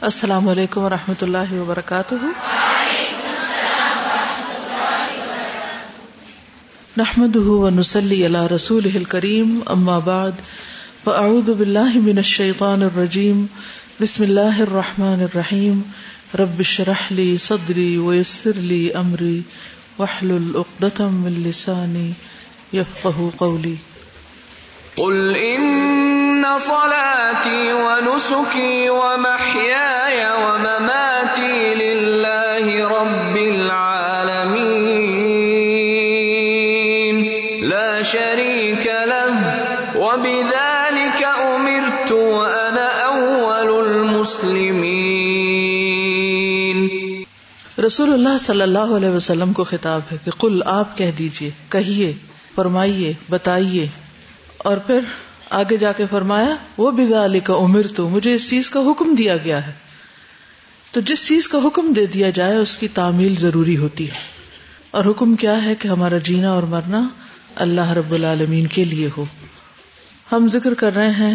السلام علیکم و رحمۃ اللہ وبرکاتہ۔ نحمد ونسلی علی رسول کریم اما بعد، فاعوذ باللہ من الشیطان الرجیم، بسم اللہ الرحمن الرحیم۔ رب شرح لی صدری ویسر لی امری وحلل اقدتم من لسانی یفقہ قولی۔ قل ان صلاتي ونسكي ومحياي ومماتي لله رب العالمين. لا شريك له، وبذلك امرت وانا اول المسلمين. رسول اللہ صلی اللہ علیہ وسلم کو خطاب ہے کہ قل آپ کہہ دیجیے، کہیے، فرمائیے، بتائیے، اور پھر آگے جا کے فرمایا، وہ بدا علی کا عمر تو مجھے اس چیز کا حکم دیا گیا ہے۔ تو جس چیز کا حکم دے دیا جائے، اس کی تعمیل ضروری ہوتی ہے۔ اور حکم کیا ہے کہ ہمارا جینا اور مرنا اللہ رب العالمین کے لیے ہو۔ ہم ذکر کر رہے ہیں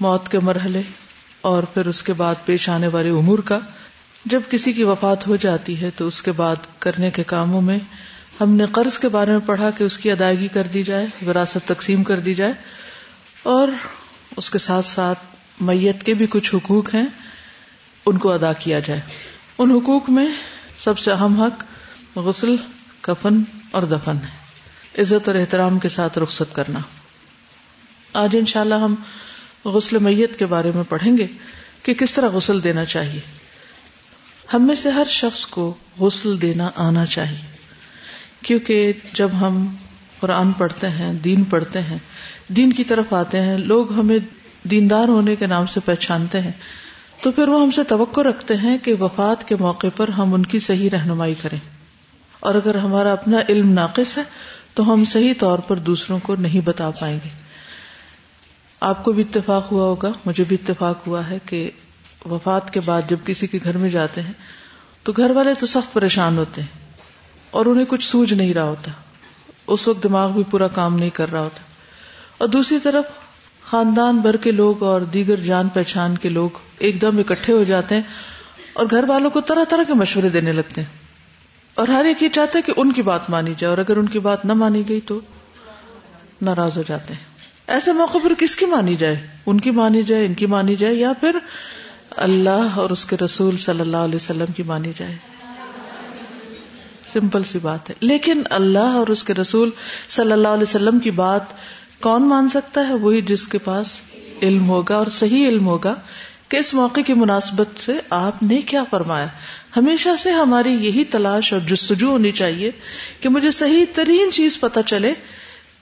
موت کے مرحلے اور پھر اس کے بعد پیش آنے والے امور کا۔ جب کسی کی وفات ہو جاتی ہے، تو اس کے بعد کرنے کے کاموں میں ہم نے قرض کے بارے میں پڑھا کہ اس کی ادائیگی کر دی جائے، وراثت تقسیم کر دی جائے۔ اور اس کے ساتھ ساتھ میت کے بھی کچھ حقوق ہیں، ان کو ادا کیا جائے۔ ان حقوق میں سب سے اہم حق غسل، کفن اور دفن ہے۔ عزت اور احترام کے ساتھ رخصت کرنا۔ آج انشاءاللہ ہم غسل میت کے بارے میں پڑھیں گے کہ کس طرح غسل دینا چاہیے۔ ہم میں سے ہر شخص کو غسل دینا آنا چاہیے۔ کیونکہ جب ہم قرآن پڑھتے ہیں، دین پڑھتے ہیں دین کی طرف آتے ہیں، لوگ ہمیں دیندار ہونے کے نام سے پہچانتے ہیں۔ تو پھر وہ ہم سے توقع رکھتے ہیں کہ وفات کے موقع پر ہم ان کی صحیح رہنمائی کریں۔ اور اگر ہمارا اپنا علم ناقص ہے، تو ہم صحیح طور پر دوسروں کو نہیں بتا پائیں گے۔ آپ کو بھی اتفاق ہوا ہوگا، مجھے بھی اتفاق ہوا ہے کہ وفات کے بعد جب کسی کے گھر میں جاتے ہیں، تو گھر والے تو سخت پریشان ہوتے ہیں اور انہیں کچھ سوج نہیں رہا ہوتا۔ اس وقت دماغ بھی پورا کام نہیں کر رہا ہوتا۔ اور دوسری طرف خاندان بھر کے لوگ اور دیگر جان پہچان کے لوگ ایک دم اکٹھے ہو جاتے ہیں اور گھر والوں کو طرح طرح کے مشورے دینے لگتے ہیں۔ اور ہر ایک یہ چاہتے کہ ان کی بات مانی جائے اور اگر ان کی بات نہ مانی گئی تو ناراض ہو جاتے ہیں۔ ایسے موقع پر کس کی مانی جائے؟ ان کی مانی جائے، ان کی مانی جائے یا پھر اللہ اور اس کے رسول صلی اللہ علیہ وسلم کی مانی جائے؟ سمپل سی بات ہے۔ لیکن اللہ اور اس کے رسول صلی اللہ علیہ وسلم کی بات کون مان سکتا ہے وہی جس کے پاس علم ہوگا اور صحیح علم ہوگا کہ اس موقع کی مناسبت سے آپ نے کیا فرمایا؟ ہمیشہ سے ہماری یہی تلاش اور جستجو ہونی چاہیے کہ مجھے صحیح ترین چیز پتہ چلے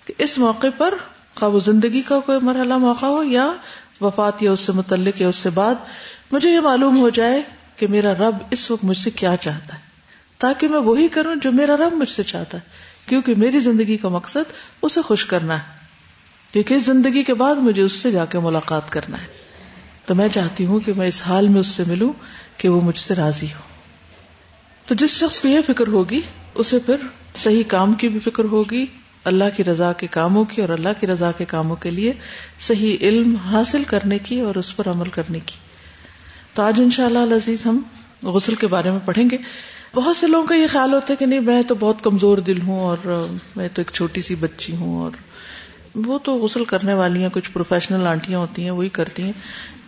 کہ اس موقع پر خواب زندگی کا کوئی مرحلہ موقع ہو یا وفات یا اس سے متعلق یا اس سے بعد مجھے یہ معلوم ہو جائے کہ میرا رب اس وقت مجھ سے کیا چاہتا ہے، تاکہ میں وہی کروں جو میرا رب مجھ سے چاہتا ہے، کیونکہ میری زندگی کا مقصد اسے خوش کرنا ہے۔ کیونکہ زندگی کے بعد مجھے اس سے جا کے ملاقات کرنا ہے۔ تو میں چاہتی ہوں کہ میں اس حال میں اس سے ملوں کہ وہ مجھ سے راضی ہو۔ تو جس شخص کو یہ فکر ہوگی، اسے پھر صحیح کام کی بھی فکر ہوگی، اللہ کی رضا کے کاموں کی اور اللہ کی رضا کے کاموں کے لیے صحیح علم حاصل کرنے کی اور اس پر عمل کرنے کی۔ تو آج ان شاء اللہ عزیز، ہم غسل کے بارے میں پڑھیں گے۔ بہت سے لوگوں کا یہ خیال ہوتا ہے کہ نہیں، میں تو بہت کمزور دل ہوں اور میں تو ایک چھوٹی سی بچی ہوں اور وہ تو غسل کرنے والی ہیں کچھ پروفیشنل آنٹیاں ہوتی ہیں، وہی کرتی ہیں۔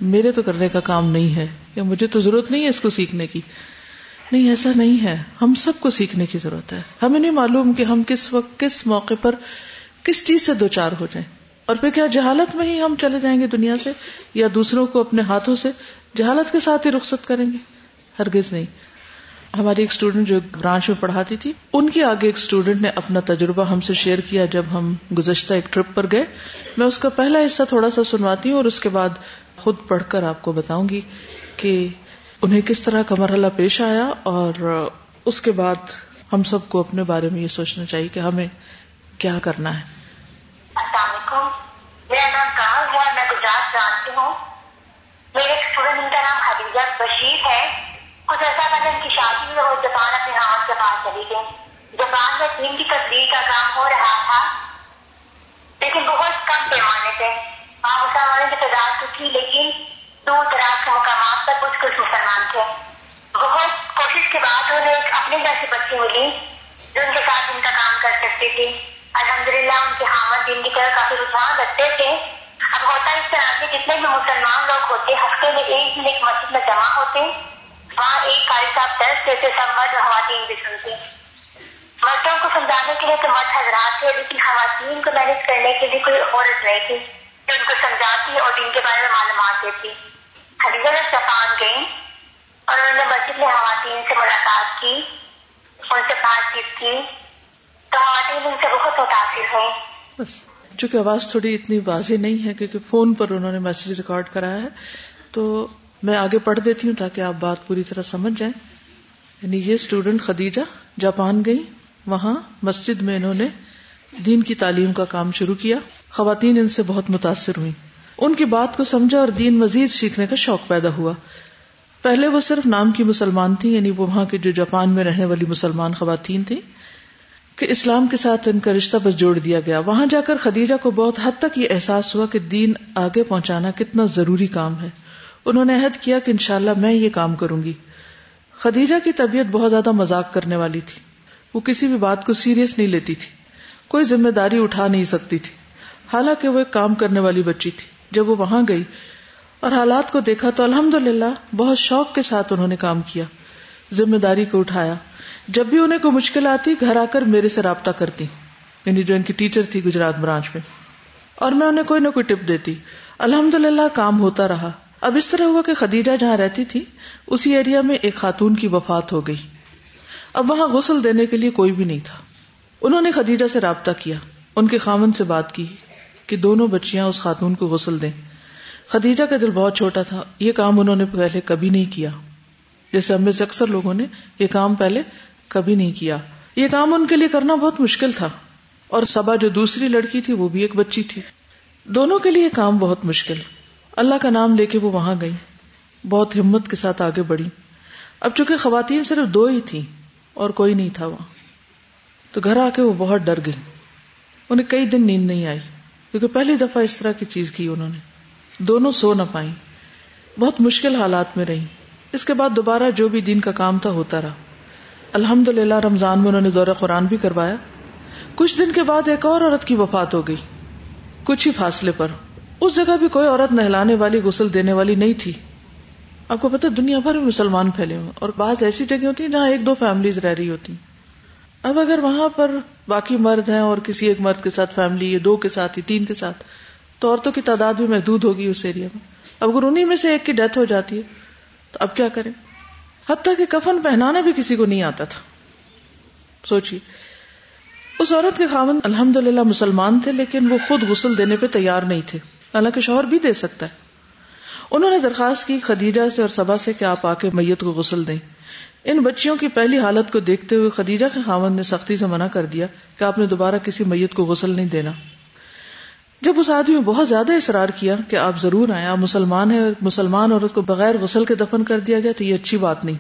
میرے تو کرنے کا کام نہیں ہے، یا مجھے تو ضرورت نہیں ہے اس کو سیکھنے کی۔ نہیں، ایسا نہیں ہے۔ ہم سب کو سیکھنے کی ضرورت ہے۔ ہمیں نہیں معلوم کہ ہم کس وقت، کس موقع پر کس چیز سے دو چار ہو جائیں۔ اور پھر کیا جہالت میں ہی ہم چلے جائیں گے دنیا سے، یا دوسروں کو اپنے ہاتھوں سے جہالت کے ساتھ ہی رخصت کریں گے؟ ہرگز نہیں۔ ہماری ایک اسٹوڈینٹ جو برانچ میں پڑھاتی تھی، ان کی آگے ایک اسٹوڈینٹ نے اپنا تجربہ ہم سے شیئر کیا جب ہم گزشتہ ایک ٹرپ پر گئے۔ میں اس کا پہلا حصہ تھوڑا سا سنواتی ہوں اور اس کے بعد خود پڑھ کر آپ کو بتاؤں گی کہ انہیں کس طرح کا مرحلہ پیش آیا اور اس کے بعد ہم سب کو اپنے بارے میں یہ سوچنا چاہیے کہ ہمیں کیا کرنا ہے۔ السلام علیکم۔ میرا نام کمل ہے، میں گجرات جانتی ہوں۔ میرے اسٹوڈینٹ کا نام حدیجہ بشیر ہے۔ کچھ عرصہ پہلے ان کی شادی میں وہ جاپان اپنے ہاتھ کے پاس چلی گئی جاپان میں ٹیم کی تصویر کا کام ہو رہا تھا، لیکن بہت کم پیمانے سے۔ آپ اس والے کی تعداد تو تھی لیکن دور دراز کے مقامات پر کچھ کچھ مسلمان تھے۔ بہت کوشش کے بعد انہیں ایک اپنے گھر سے بچی ملی، جو ان کے ساتھ ان کا کام کر سکتی تھی۔ الحمد للہ ان کے حامد دن کی طرح کافی رجحان رکھتے تھے۔ اب ہوتا اس طرح سے جتنے بھی مسلمان لوگ ہوتے، ہفتے میں ایک دن ایک مسجد میں جمع ہوتے۔ وہاں ایک قاری صاحب درس دیتے سب مرد اور خواتین بھی سنتے مردوں کو سمجھانے کے لیے تو مرد حضرات تھے، لیکن خواتین کو مینج کرنے کے لیے کوئی عورت نہیں تھی جو ان کو سمجھاتی اور دن کے بارے میں معلومات دیتی۔ خدیجہ میں جاپان گئی اور انہوں نے مسجد میں خواتین سے ملاقات کی، ان سے بات چیت کی۔ تو خواتین ان سے بہت متاثر ہوئی بس، چونکہ آواز تھوڑی اتنی واضح نہیں ہے کیونکہ فون پر انہوں نے میسج ریکارڈ کرایا ہے، تو میں آگے پڑھ دیتی ہوں تاکہ آپ بات پوری طرح سمجھ جائیں۔ یعنی یہ اسٹوڈنٹ خدیجہ جاپان گئی، وہاں مسجد میں انہوں نے دین کی تعلیم کا کام شروع کیا۔ خواتین ان سے بہت متاثر ہوئی ان کی بات کو سمجھا اور دین مزید سیکھنے کا شوق پیدا ہوا۔ پہلے وہ صرف نام کی مسلمان تھی یعنی وہ وہاں کے جو جاپان میں رہنے والی مسلمان خواتین تھیں، کہ اسلام کے ساتھ ان کا رشتہ بس جوڑ دیا گیا۔ وہاں جا کر خدیجہ کو بہت حد تک یہ احساس ہوا کہ دین آگے پہنچانا کتنا ضروری کام ہے۔ انہوں نے عہد کیا کہ انشاءاللہ میں یہ کام کروں گی۔ خدیجہ کی طبیعت بہت زیادہ مذاق کرنے والی تھی۔ وہ کسی بھی بات کو سیریس نہیں لیتی تھی۔ کوئی ذمہ داری اٹھا نہیں سکتی تھی۔ حالانکہ وہ ایک کام کرنے والی بچی تھی۔ جب وہ وہاں گئی اور حالات کو دیکھا تو الحمد بہت شوق کے ساتھ انہوں نے کام کیا۔ ذمہ داری کو اٹھایا۔ جب بھی انہیں کوئی مشکل آتی گھر آ کر میرے سے رابطہ کرتی۔ یعنی جو ان کی ٹیچر تھی گجرات برانچ میں۔ اور میں انہیں کوئی نہ کوئی ٹپ دیتی۔ الحمد للہ کام ہوتا رہا۔ اب اس طرح ہوا کہ خدیجہ جہاں رہتی تھی، اسی ایریا میں ایک خاتون کی وفات ہو گئی۔ اب وہاں غسل دینے کے لیے کوئی بھی نہیں تھا۔ انہوں نے خدیجہ سے رابطہ کیا، ان کے خامن سے بات کی کہ دونوں بچیاں اس خاتون کو غسل دیں۔ خدیجہ کا دل بہت چھوٹا تھا، یہ کام انہوں نے پہلے کبھی نہیں کیا۔ جیسے ہم میں سے اکثر لوگوں نے، یہ کام پہلے کبھی نہیں کیا۔ یہ کام ان کے لیے کرنا بہت مشکل تھا۔ اور سبا جو دوسری لڑکی تھی، وہ بھی ایک بچی تھی۔ دونوں کے لیے کام بہت مشکل۔ اللہ کا نام لے کے وہ وہاں گئی۔ بہت ہمت کے ساتھ آگے بڑھی۔ اب چونکہ خواتین صرف دو ہی تھی اور کوئی نہیں تھا وہاں، تو گھر آ کے وہ بہت ڈر گئی انہیں کئی دن نیند نہیں آئی، کیونکہ پہلی دفعہ اس طرح کی چیز کی انہوں نے۔ دونوں سو نہ پائی بہت مشکل حالات میں رہی اس کے بعد دوبارہ جو بھی دن کا کام تھا ہوتا رہا۔ الحمد للہ رمضان میں انہوں نے دورہ قرآن بھی کروایا۔ کچھ دن کے بعد ایک اور عورت کی وفات ہو گئی۔ کچھ ہی فاصلے پر۔ اس جگہ بھی کوئی عورت نہلانے والی، غسل دینے والی نہیں تھی۔ آپ کو پتا دنیا بھر میں مسلمان پھیلے ہوئے اور بعض ایسی جگہ ہوتی ہیں جہاں ایک دو فیملیز رہ رہی ہوتی اب اگر وہاں پر باقی مرد ہیں اور کسی ایک مرد کے ساتھ فیملی یا دو کے ساتھ تین کے ساتھ، تو عورتوں کی تعداد بھی محدود ہوگی اس ایریا میں۔ اب اگر انہیں میں سے ایک کی ڈیتھ ہو جاتی ہے، تو اب کیا کریں؟ حتیٰ کہ کفن پہنانا بھی کسی کو نہیں آتا تھا۔ سوچیے۔ اس عورت کے خامن الحمد للہ مسلمان تھے، لیکن وہ خود غسل دینے پہ تیار نہیں تھے۔ حالانکہ شوہر بھی دے سکتا ہے۔ انہوں نے درخواست کی، خدیجہ سے اور سبا سے کہ آپ آ کے میت کو غسل دیں۔ ان بچیوں کی پہلی حالت کو دیکھتے ہوئے خدیجہ کے خامن نے سختی سے منع کر دیا کہ آپ نے دوبارہ کسی میت کو غسل نہیں دینا۔ جب اس آدمی بہت زیادہ اصرار کیا کہ آپ ضرور آئے آپ مسلمان ہیں مسلمان عورت کو بغیر غسل کے دفن کر دیا گیا تو یہ اچھی بات نہیں۔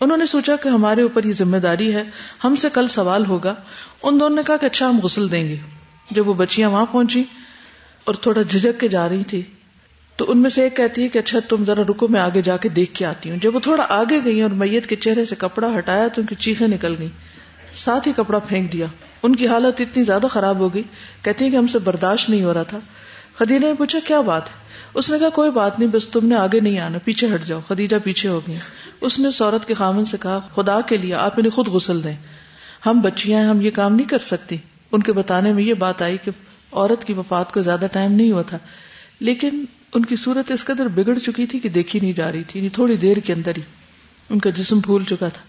انہوں نے سوچا کہ ہمارے اوپر یہ ذمہ داری ہے، ہم سے کل سوال ہوگا۔ ان دونوں نے کہا کہ اچھا ہم غسل دیں گے۔ جب وہ بچیاں وہاں پہنچی اور تھوڑا جھجک کے جا رہی تھی۔ تو ان میں سے ایک کہتی ہے کہ اچھا تم ذرا رکو، میں آگے جا کے دیکھ کے آتی ہوں۔ جب وہ تھوڑا آگے گئی اور میت کے چہرے سے کپڑا ہٹایا تو ان کی چیخیں نکل گئی ساتھ ہی کپڑا پھینک دیا۔ ان کی حالت اتنی زیادہ خراب ہو گئی۔ کہتی ہیں کہ ہم سے برداشت نہیں ہو رہا تھا۔ خدیجہ نے پوچھا، کیا بات ہے؟ اس نے کہا، کوئی بات نہیں، بس تم نے آگے نہیں آنا، پیچھے ہٹ جاؤ۔ خدیجہ پیچھے ہو گئی اس نے سورت کے خامن سے کہا، خدا کے لیے آپ انہیں خود غسل دیں۔ ہم بچیاں ہیں، ہم یہ کام نہیں کر سکتی ان کے بتانے میں یہ بات آئی کہ عورت کی وفات کو زیادہ ٹائم نہیں ہوا تھا۔ لیکن ان کی صورت اس قدر بگڑ چکی تھی کہ دیکھی نہیں جا رہی تھی یعنی تھوڑی دیر کے اندر ہی ان کا جسم پھول چکا تھا۔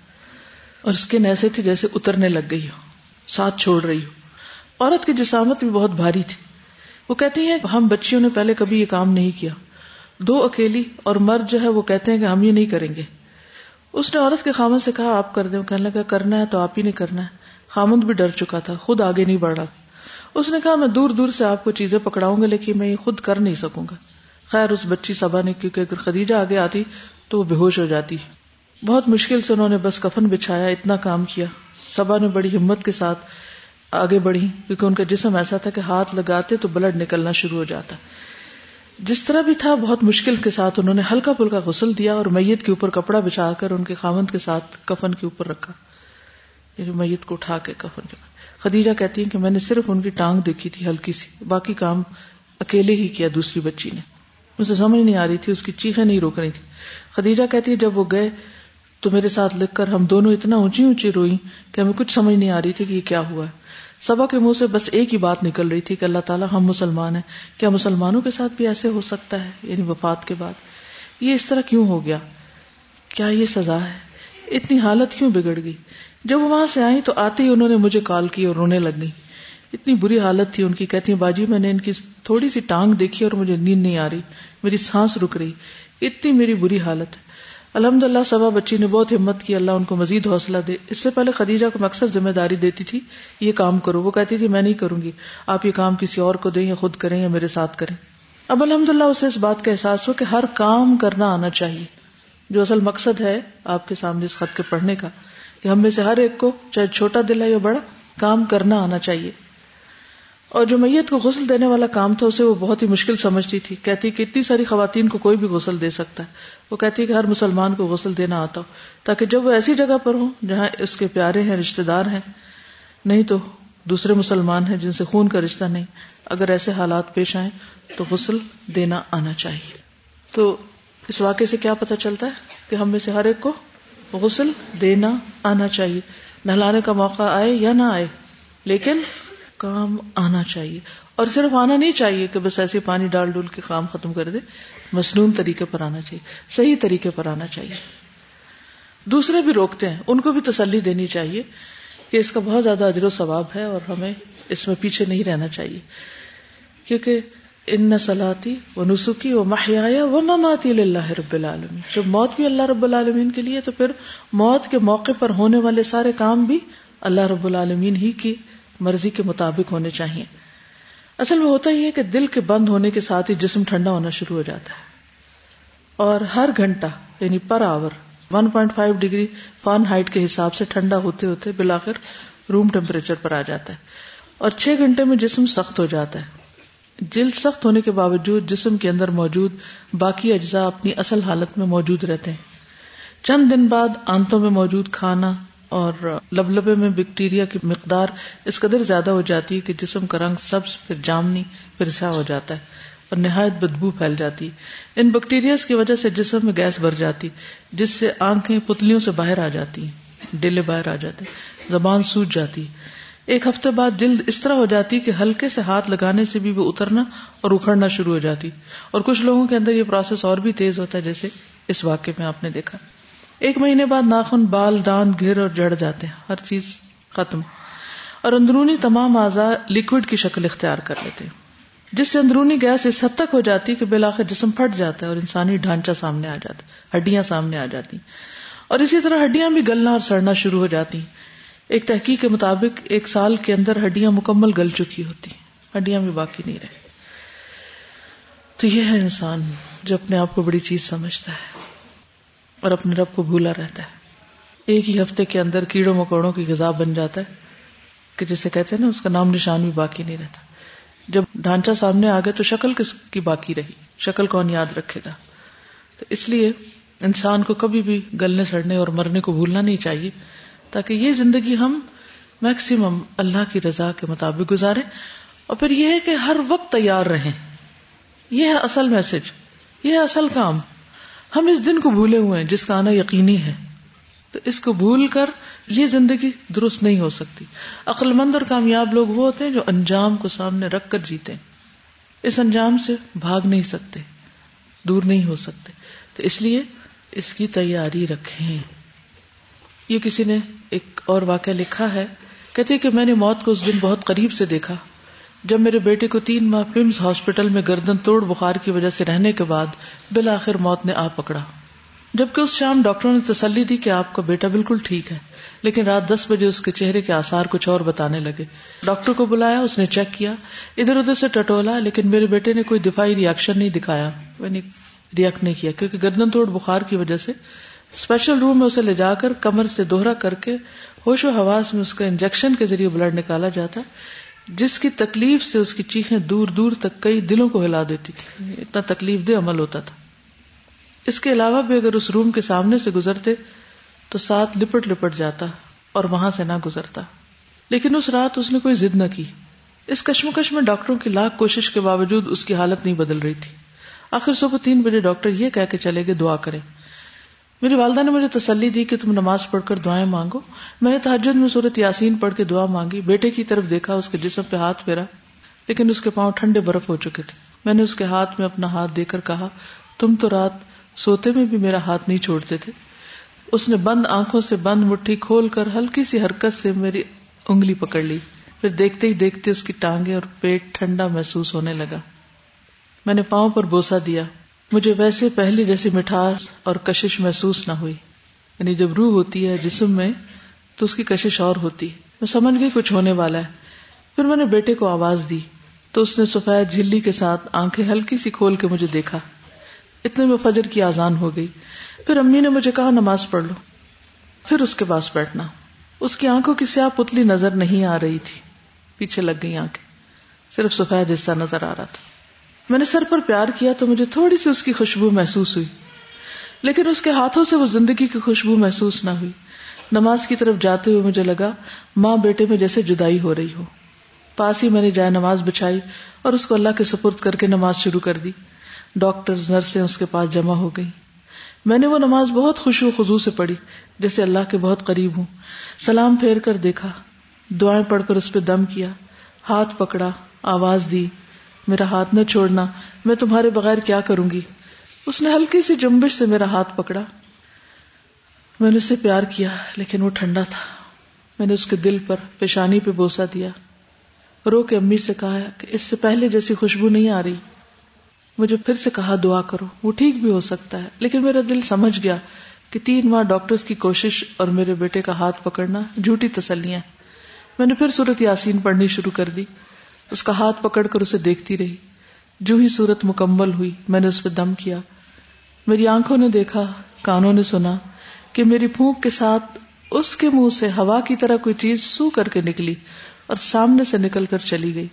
اور اس کے ایسے تھے جیسے اترنے لگ گئی ہو، ساتھ چھوڑ رہی ہو۔ عورت کی جسامت بھی بہت بھاری تھی۔ وہ کہتی ہیں، ہم بچیوں نے پہلے کبھی یہ کام نہیں کیا۔ دو اکیلی اور مرد جو ہے وہ کہتے ہیں کہ ہم یہ نہیں کریں گے۔ اس نے عورت کے خامن سے کہا، آپ کر دیں۔ کہنے لگا، کرنا ہے تو آپ ہی نہیں کرنا ہے۔ خامند بھی ڈر چکا تھا، خود آگے نہیں بڑھ رہا۔ اس نے کہا، میں دور دور سے آپ کو چیزیں پکڑاؤں گا، لیکن میں یہ خود کر نہیں سکوں گا۔ خیر، اس بچی سبا نے، کیونکہ اگر خدیجہ آگے آتی تو وہ بے ہوش ہو جاتی۔ بہت مشکل سے انہوں نے بس کفن بچھایا، اتنا کام کیا۔ سبا نے بڑی ہمت کے ساتھ آگے بڑھی، کیونکہ ان کا جسم ایسا تھا کہ ہاتھ لگاتے تو بلڈ نکلنا شروع ہو جاتا۔ جس طرح بھی تھا، بہت مشکل کے ساتھ انہوں نے ہلکا پھلکا غسل دیا اور میت کے اوپر کپڑا بچھا کر ان کے خامند کے ساتھ کفن کے اوپر رکھا۔ یعنی میت کو اٹھا کے کفن کے خدیجہ کہتی ہیں کہ میں نے صرف ان کی ٹانگ دیکھی تھی ہلکی سی، باقی کام اکیلے ہی کیا دوسری بچی نے۔ مجھے سمجھ نہیں آ رہی تھی، اس کی چیخیں نہیں روک رہی تھی۔ خدیجہ کہتی ہے جب وہ گئے تو میرے ساتھ لکھ کر ہم دونوں اتنا اونچی اونچی روئی کہ ہمیں کچھ سمجھ نہیں آ رہی تھی کہ یہ کیا ہوا ہے۔ سبا کے منہ سے بس ایک ہی بات نکل رہی تھی کہ اللہ تعالیٰ ہم مسلمان ہیں۔ کیا مسلمانوں کے ساتھ بھی ایسے ہو سکتا ہے؟ یعنی وفات کے بعد۔ یہ اس طرح کیوں ہو گیا؟ کیا یہ سزا ہے؟ اتنی حالت کیوں بگڑ گئی؟ جب وہ وہاں سے آئی تو آتے ہی انہوں نے مجھے کال کی اور رونے لگ گئی اتنی بری حالت تھی ان کی۔ کہتی ہیں، باجی، میں نے ان کی تھوڑی سی ٹانگ دیکھی اور مجھے نیند نہیں آ رہی۔ میری سانس رک رہی۔ اتنی میری بری حالت۔ ہے الحمد اللہ سبا بچی نے بہت ہمت کی۔ اللہ ان کو مزید حوصلہ دے۔ اس سے پہلے خدیجہ کو مقصد ذمہ داری دیتی تھی، یہ کام کرو۔ وہ کہتی تھی، میں نہیں کروں گی۔ آپ یہ کام کسی اور کو دیں یا خود کریں یا میرے ساتھ کریں۔ اب الحمد اللہ اسے اس بات کا احساس ہو کہ ہر کام کرنا آنا چاہیے۔ جو اصل مقصد ہے آپ کے سامنے اس خط کے پڑھنے کا۔ کہ ہم میں سے ہر ایک کو چاہے چھوٹا دل ہے یا بڑا، کام کرنا آنا چاہیے۔ اور جو میت کو غسل دینے والا کام تھا، اسے وہ بہت ہی مشکل سمجھتی تھی۔ کہتی کہ اتنی ساری خواتین کو کوئی بھی غسل دے سکتا ہے۔ وہ کہتی کہ ہر مسلمان کو غسل دینا آتا ہو، تاکہ جب وہ ایسی جگہ پر ہوں جہاں اس کے پیارے ہیں رشتے دار ہیں۔ نہیں تو دوسرے مسلمان ہیں جن سے خون کا رشتہ نہیں۔ اگر ایسے حالات پیش آئیں تو غسل دینا آنا چاہیے۔ تو اس واقعے سے کیا پتا چلتا ہے کہ ہم میں سے ہر ایک کو غسل دینا آنا چاہیے۔ نہلانے کا موقع آئے یا نہ آئے، لیکن کام آنا چاہیے۔ اور صرف آنا نہیں چاہیے کہ بس ایسے پانی ڈال ڈول کے کام ختم کر دے۔ مصنون طریقے پر آنا چاہیے، صحیح طریقے پر آنا چاہیے۔ دوسرے بھی روکتے ہیں، ان کو بھی تسلی دینی چاہیے کہ اس کا بہت زیادہ اجر و ثواب ہے اور ہمیں اس میں پیچھے نہیں رہنا چاہیے۔ کیونکہ ان سلاتی و نسخی و محیا و مماتی اللہ رب العالمین۔ جب موت بھی اللہ رب العالمین کے لیے، تو پھر موت کے موقع پر ہونے والے سارے کام بھی اللہ رب العالمین ہی کی مرضی کے مطابق ہونے چاہیے۔ اصل میں ہوتا ہی ہے کہ دل کے بند ہونے کے ساتھ ہی جسم ٹھنڈا ہونا شروع ہو جاتا ہے۔ اور ہر گھنٹہ یعنی پر آور 1.5 ڈگری فان ہائٹ کے حساب سے ٹھنڈا ہوتے ہوتے بلاخر روم ٹیمپریچر پر آ جاتا ہے۔ اور چھ گھنٹے میں جسم سخت ہو جاتا ہے۔ جلد سخت ہونے کے باوجود جسم کے اندر موجود باقی اجزاء اپنی اصل حالت میں موجود رہتے ہیں۔ چند دن بعد آنتوں میں موجود کھانا اور لب لبے میں بیکٹیریا کی مقدار اس قدر زیادہ ہو جاتی ہے کہ جسم کا رنگ سبز، پھر جامنی، پھر سیاہ ہو جاتا ہے اور نہایت بدبو پھیل جاتی ان بیکٹیریاز کی وجہ سے جسم میں گیس بھر جاتی جس سے آنکھیں پتلیوں سے باہر آ جاتی ڈیلے باہر آ جاتے زبان سوج جاتی ایک ہفتے بعد جلد اس طرح ہو جاتی کہ ہلکے سے ہاتھ لگانے سے بھی وہ اترنا اور اکھڑنا شروع ہو جاتی۔ اور کچھ لوگوں کے اندر یہ پروسیس اور بھی تیز ہوتا ہے، جیسے اس واقعے میں آپ نے دیکھا۔ ایک مہینے بعد ناخن، بال، دان، گھر اور جڑ جاتے ہیں، ہر چیز ختم۔ اور اندرونی تمام اعضاء لکوڈ کی شکل اختیار کر لیتے ہیں، جس سے اندرونی گیس اس حد تک ہو جاتی کہ بلاخر جسم پھٹ جاتا ہے اور انسانی ڈھانچہ سامنے آ جاتا ہے، ہڈیاں سامنے آ جاتی۔ اور اسی طرح ہڈیاں بھی گلنا اور سڑنا شروع ہو جاتی۔ ایک تحقیق کے مطابق ایک سال کے اندر ہڈیاں مکمل گل چکی ہوتی ہڈیاں بھی باقی نہیں رہی۔ تو یہ ہے انسان جو اپنے آپ کو بڑی چیز سمجھتا ہے اور اپنے رب کو بھولا رہتا ہے۔ ایک ہی ہفتے کے اندر کیڑوں مکوڑوں کی غذا بن جاتا ہے کہ جسے کہتے ہیں نا، اس کا نام نشان بھی باقی نہیں رہتا۔ جب ڈھانچہ سامنے آ گیا تو شکل کس کی باقی رہی؟ شکل کون یاد رکھے گا؟ تو اس لیے انسان کو کبھی بھی گلنے سڑنے اور مرنے کو بھولنا نہیں چاہیے۔ تاکہ یہ زندگی ہم میکسیمم اللہ کی رضا کے مطابق گزارے اور پھر یہ ہے کہ ہر وقت تیار رہیں۔ یہ ہے اصل میسج یہ ہے اصل کام۔ ہم اس دن کو بھولے ہوئے ہیں جس کا آنا یقینی ہے۔ تو اس کو بھول کر یہ زندگی درست نہیں ہو سکتی۔ عقل مند اور کامیاب لوگ وہ ہوتے ہیں جو انجام کو سامنے رکھ کر جیتے ہیں۔ اس انجام سے بھاگ نہیں سکتے، دور نہیں ہو سکتے۔ تو اس لیے اس کی تیاری رکھیں۔ یہ کسی نے ایک اور واقعہ لکھا ہے۔ کہتے کہ میں نے موت کو اس دن بہت قریب سے دیکھا۔ جب میرے بیٹے کو تین ماہ پمس ہاسپٹل میں گردن توڑ بخار کی وجہ سے رہنے کے بعد بالآخر موت نے آ پکڑا۔ جبکہ اس شام ڈاکٹروں نے تسلی دی کہ آپ کا بیٹا بالکل ٹھیک ہے، لیکن رات دس بجے اس کے چہرے کے آسار کچھ اور بتانے لگے۔ ڈاکٹر کو بلایا، اس نے چیک کیا۔ ادھر ادھر سے ٹٹولا، لیکن میرے بیٹے نے کوئی دفاعی ریئیکشن نہیں دکھایا۔ یعنی ریئیکٹ نہیں کیا، کیونکہ گردن توڑ بخار کی وجہ سے اسپیشل روم میں اسے لے جا کر کمر سے دوہرا کر کے ہوش و حواس میں اس کا انجیکشن کے ذریعے بلڈ نکالا جاتا، جس کی تکلیف سے اس کی چیخیں دور دور تک کئی دلوں کو ہلا دیتی تھی۔ اتنا تکلیف دہ عمل ہوتا تھا۔ اس کے علاوہ بھی اگر اس روم کے سامنے سے گزرتے تو ساتھ لپٹ لپٹ جاتا اور وہاں سے نہ گزرتا۔ لیکن اس رات اس نے کوئی ضد نہ کی۔ اس کشمکش میں ڈاکٹروں کی لاکھ کوشش کے باوجود اس کی حالت نہیں بدل رہی تھی۔ آخر صبح تین بجے ڈاکٹر یہ کہہ کے چلے گئے، دعا کریں۔ میری والدہ نے مجھے تسلی دی کہ تم نماز پڑھ کر دعائیں مانگو۔ میں نے تحجد میں صورت یاسین پڑھ کے دعا مانگی۔ بیٹے کی طرف دیکھا، اس کے جسم پہ ہاتھ پھیرا، لیکن اس کے پاؤں ٹھنڈے برف ہو چکے تھے۔ میں نے اس کے ہاتھ میں اپنا ہاتھ دے کر کہا، تم تو رات سوتے میں بھی میرا ہاتھ نہیں چھوڑتے تھے۔ اس نے بند آنکھوں سے بند مٹھی کھول کر ہلکی سی حرکت سے میری انگلی پکڑ لی۔ پھر دیکھتے ہی دیکھتے اس کی ٹانگیں اور پیٹ ٹھنڈا محسوس ہونے لگا۔ میں نے پاؤں پر بوسا دیا۔ مجھے ویسے پہلے جیسی مٹھاس اور کشش محسوس نہ ہوئی۔ یعنی جب روح ہوتی ہے، جسم میں، تو اس کی کشش اور ہوتی۔ میں سمجھ گئی کچھ ہونے والا ہے۔ پھر میں نے بیٹے کو آواز دی۔ تو اس نے سفید جھلی کے ساتھ آنکھیں ہلکی سی کھول کے مجھے دیکھا۔ اتنے میں فجر کی آزان ہو گئی۔ پھر امی نے مجھے کہا، نماز پڑھ لو۔ پھر اس کے پاس بیٹھنا۔ اس کی آنکھوں کی سیاہ پتلی نظر نہیں آ رہی تھی۔ پیچھے لگ گئی آنکھیں۔ صرف سفید حصہ نظر آ رہا تھا۔ میں نے سر پر پیار کیا تو مجھے تھوڑی سی اس کی خوشبو محسوس ہوئی۔ لیکن اس کے ہاتھوں سے وہ زندگی کی خوشبو محسوس نہ ہوئی۔ نماز کی طرف جاتے ہوئے مجھے لگا، ماں بیٹے میں جیسے جدائی ہو رہی ہو۔ پاس ہی میں نے جائے نماز بچھائی اور اس کو اللہ کے سپرد کر کے نماز شروع کر دی۔ ڈاکٹر نرسیں اس کے پاس جمع ہو گئی میں نے وہ نماز بہت خوشو خزو سے پڑھی، جیسے اللہ کے بہت قریب ہوں۔ سلام پھیر کر دیکھا۔ دعائیں پڑھ کر اس پہ دم کیا۔ ہاتھ پکڑا، آواز دی۔ میرا ہاتھ نہ چھوڑنا، میں تمہارے بغیر کیا کروں گی؟ اس نے ہلکی سی جمبش سے میرا ہاتھ پکڑا۔ میں نے اسے پیار کیا، لیکن وہ ٹھنڈا تھا۔ میں نے اس کے دل پر پیشانی پہ بوسا دیا۔ رو کے امی سے کہا کہ اس سے پہلے جیسی خوشبو نہیں آ رہی۔ مجھے پھر سے کہا، دعا کرو، وہ ٹھیک بھی ہو سکتا ہے۔ لیکن میرا دل سمجھ گیا کہ تین ماہ ڈاکٹرز کی کوشش اور میرے بیٹے کا ہاتھ پکڑنا جھوٹی تسلیاں۔ میں نے پھر صورت یاسین پڑھنی شروع کر دی۔ اس کا ہاتھ پکڑ کر اسے دیکھتی رہی۔ جو ہی صورت مکمل ہوئی، میں نے اس پہ دم کیا۔ میری آنکھوں نے دیکھا، کانوں نے سنا کہ میری پھونک کے ساتھ اس کے منہ سے ہوا کی طرح کوئی چیز سو کر کے نکلی اور سامنے سے نکل کر چلی گئی۔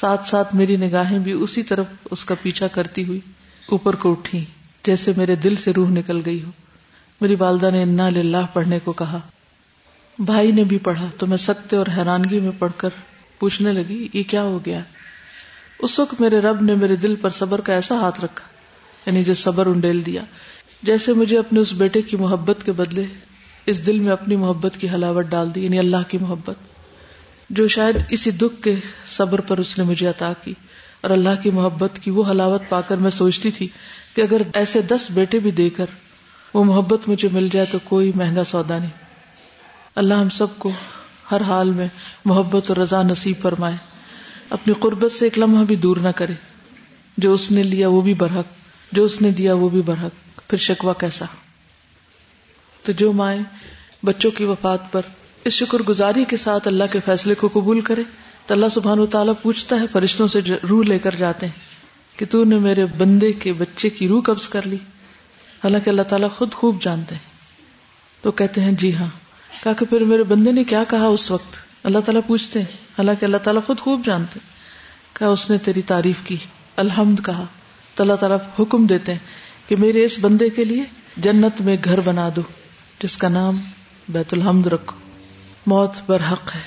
ساتھ ساتھ میری نگاہیں بھی اسی طرف اس کا پیچھا کرتی ہوئی اوپر کو اٹھی، جیسے میرے دل سے روح نکل گئی ہو۔ میری والدہ نے انا للہ پڑھنے کو کہا، بھائی نے بھی پڑھا تو میں سکتے اور حیرانگی میں پڑھ کر پوچھنے لگی، یہ کیا ہو گیا؟ اس وقت میرے رب نے میرے دل پر صبر کا ایسا ہاتھ رکھا یعنی جو صبر انڈیل دیا۔ جیسے مجھے اپنے اس بیٹے کی محبت کے بدلے اس دل میں اپنی محبت کی ہلاوٹ ڈال دی یعنی اللہ کی محبت، جو شاید اسی دکھ کے صبر پر اس نے مجھے عطا کی۔ اور اللہ کی محبت کی وہ حلاوت پا کر میں سوچتی تھی کہ اگر ایسے دس بیٹے بھی دے کر وہ محبت مجھے مل جائے تو کوئی مہنگا سودا نہیں۔ اللہ ہم سب کو ہر حال میں محبت اور رضا نصیب فرمائے۔ اپنی قربت سے ایک لمحہ بھی دور نہ کرے۔ جو اس نے لیا وہ بھی برحق۔ جو اس نے دیا وہ بھی برحق۔ پھر شکوا کیسا؟ تو جو مائیں بچوں کی وفات پر اس شکر گزاری کے ساتھ اللہ کے فیصلے کو قبول کرے، تو اللہ سبحان و تعالیٰ پوچھتا ہے، فرشتوں سے روح لے کر جاتے ہیں کہ تو نے میرے بندے کے بچے کی روح قبض کر لی۔ حالانکہ اللہ تعالیٰ خود خوب جانتے ہیں۔ تو کہتے ہیں جی ہاں۔ کہا کہ پھر میرے بندے نے کیا کہا اس وقت؟ اللہ تعالیٰ پوچھتے ہیں۔ حالانکہ اللہ تعالیٰ خود خوب جانتے کہا اس نے تیری تعریف کی۔ الحمد کہا۔ تو اللہ تعالیٰ حکم دیتے ہیں کہ میرے اس بندے کے لیے جنت میں گھر بنا دو، جس کا نام بیت الحمد رکھو۔ موت برحق ہے۔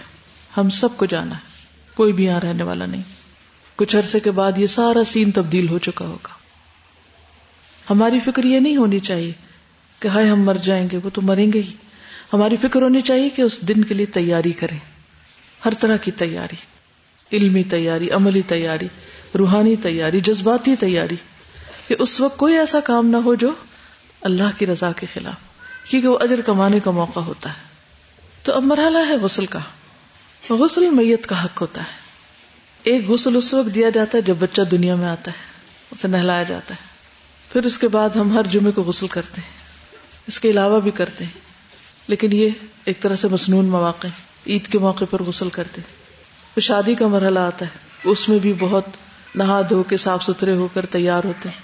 ہم سب کو جانا ہے۔ کوئی بھی یہاں رہنے والا نہیں۔ کچھ عرصے کے بعد یہ سارا سین تبدیل ہو چکا ہوگا۔ ہماری فکر یہ نہیں ہونی چاہیے کہ ہائے ہم مر جائیں گے، وہ تو مریں گے ہی۔ ہماری فکر ہونی چاہیے کہ اس دن کے لیے تیاری کریں۔ ہر طرح کی تیاری۔ علمی تیاری، عملی تیاری، روحانی تیاری، جذباتی تیاری۔ کہ اس وقت کوئی ایسا کام نہ ہو جو اللہ کی رضا کے خلاف، کیونکہ وہ اجر کمانے کا موقع ہوتا ہے۔ تو اب مرحلہ ہے غسل کا۔ غسل میت کا حق ہوتا ہے۔ ایک غسل اس وقت دیا جاتا ہے جب بچہ دنیا میں آتا ہے، اسے نہلایا جاتا ہے۔ پھر اس کے بعد ہم ہر جمعے کو غسل کرتے ہیں۔ اس کے علاوہ بھی کرتے ہیں۔ لیکن یہ ایک طرح سے مصنون مواقع عید کے موقع پر غسل کرتے پھر شادی کا مرحلہ آتا ہے۔ اس میں بھی بہت نہا دھو کے صاف ستھرے ہو کر تیار ہوتے ہیں۔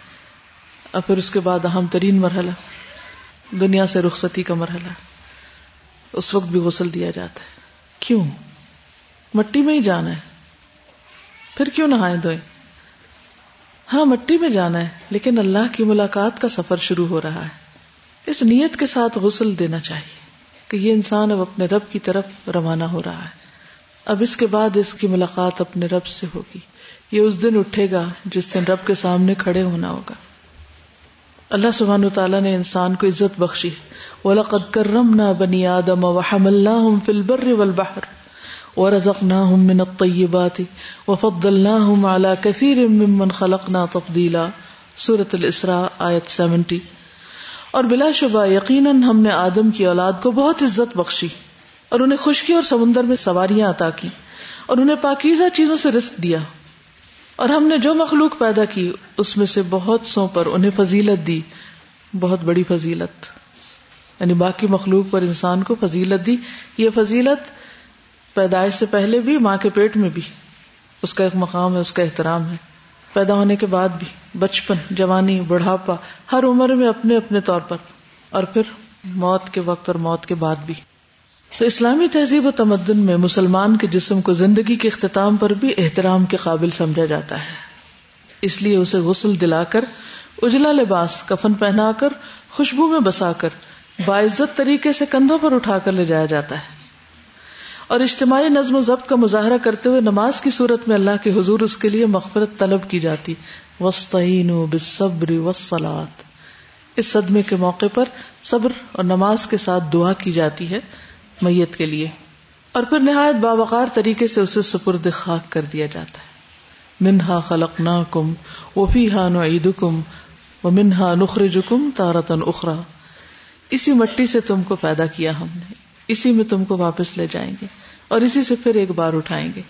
اور پھر اس کے بعد اہم ترین مرحلہ، دنیا سے رخصتی کا مرحلہ۔ اس وقت بھی غسل دیا جاتا ہے۔ کیوں؟ مٹی میں ہی جانا ہے۔ پھر کیوں نہائے دھوئیں؟ ہاں مٹی میں جانا ہے، لیکن اللہ کی ملاقات کا سفر شروع ہو رہا ہے۔ اس نیت کے ساتھ غسل دینا چاہیے۔ کہ یہ انسان اب اپنے رب کی طرف روانہ ہو رہا ہے۔ اب اس کے بعد اس کی ملاقات اپنے رب سے ہوگی۔ یہ اس دن اٹھے گا جس دن رب کے سامنے کھڑے ہونا ہوگا۔ اللہ سبحانہ تعالیٰ نے انسان کو عزت بخشی۔ وَلَقَدْ كَرَّمْنَا بَنِي آدَمَ وَحَمَلْنَاهُمْ فِي الْبَرِّ وَالْبَحْرِ وَرَزَقْنَاهُمْ مِنَ الطَّيِّبَاتِ وَفَضَّلْنَاهُمْ عَلَى كَثِيرٍ مِّمَّنْ خَلَقْنَا تَفْضِيلًا۔ سورة الاسراء آیت 70 اور بلا شبہ یقیناً ہم نے آدم کی اولاد کو بہت عزت بخشی اور انہیں خشکی اور سمندر میں سواریاں عطا کی اور انہیں پاکیزہ چیزوں سے رزق دیا اور ہم نے جو مخلوق پیدا کی اس میں سے بہت سو پر انہیں فضیلت دی، بہت بڑی فضیلت۔ یعنی باقی مخلوق پر انسان کو فضیلت دی، یہ فضیلت پیدائش سے پہلے بھی، ماں کے پیٹ میں بھی۔ اس کا ایک مقام ہے، اس کا احترام ہے۔ پیدا ہونے کے بعد بھی، بچپن، جوانی، بڑھاپا، ہر عمر میں اپنے اپنے طور پر، اور پھر موت کے وقت اور موت کے بعد بھی۔ تو اسلامی تہذیب و تمدن میں مسلمان کے جسم کو زندگی کے اختتام پر بھی احترام کے قابل سمجھا جاتا ہے۔ اس لیے اسے غسل دلا کر، اجلا لباس، کفن پہنا کر، خوشبو میں بسا کر، باعزت طریقے سے کندھوں پر اٹھا کر لے جایا جاتا ہے۔ اور اجتماعی نظم و ضبط کا مظاہرہ کرتے ہوئے نماز کی صورت میں اللہ کے حضور اس کے لیے مغفرت طلب کی جاتی۔ وسطین بصبر وسلات اس صدمے کے موقع پر صبر اور نماز کے ساتھ دعا کی جاتی ہے میت کے لیے۔ اور پھر نہایت باوقار طریقے سے اسے سپرد خاک کر دیا جاتا ہے۔ منہا خلق نا کم وفی ہا نعید کم و منہا نخر جکم تارتن اخرا اسی مٹی سے تم کو پیدا کیا ہم نے۔ اسی میں تم کو واپس لے جائیں گے۔ اور اسی سے پھر ایک بار اٹھائیں گے۔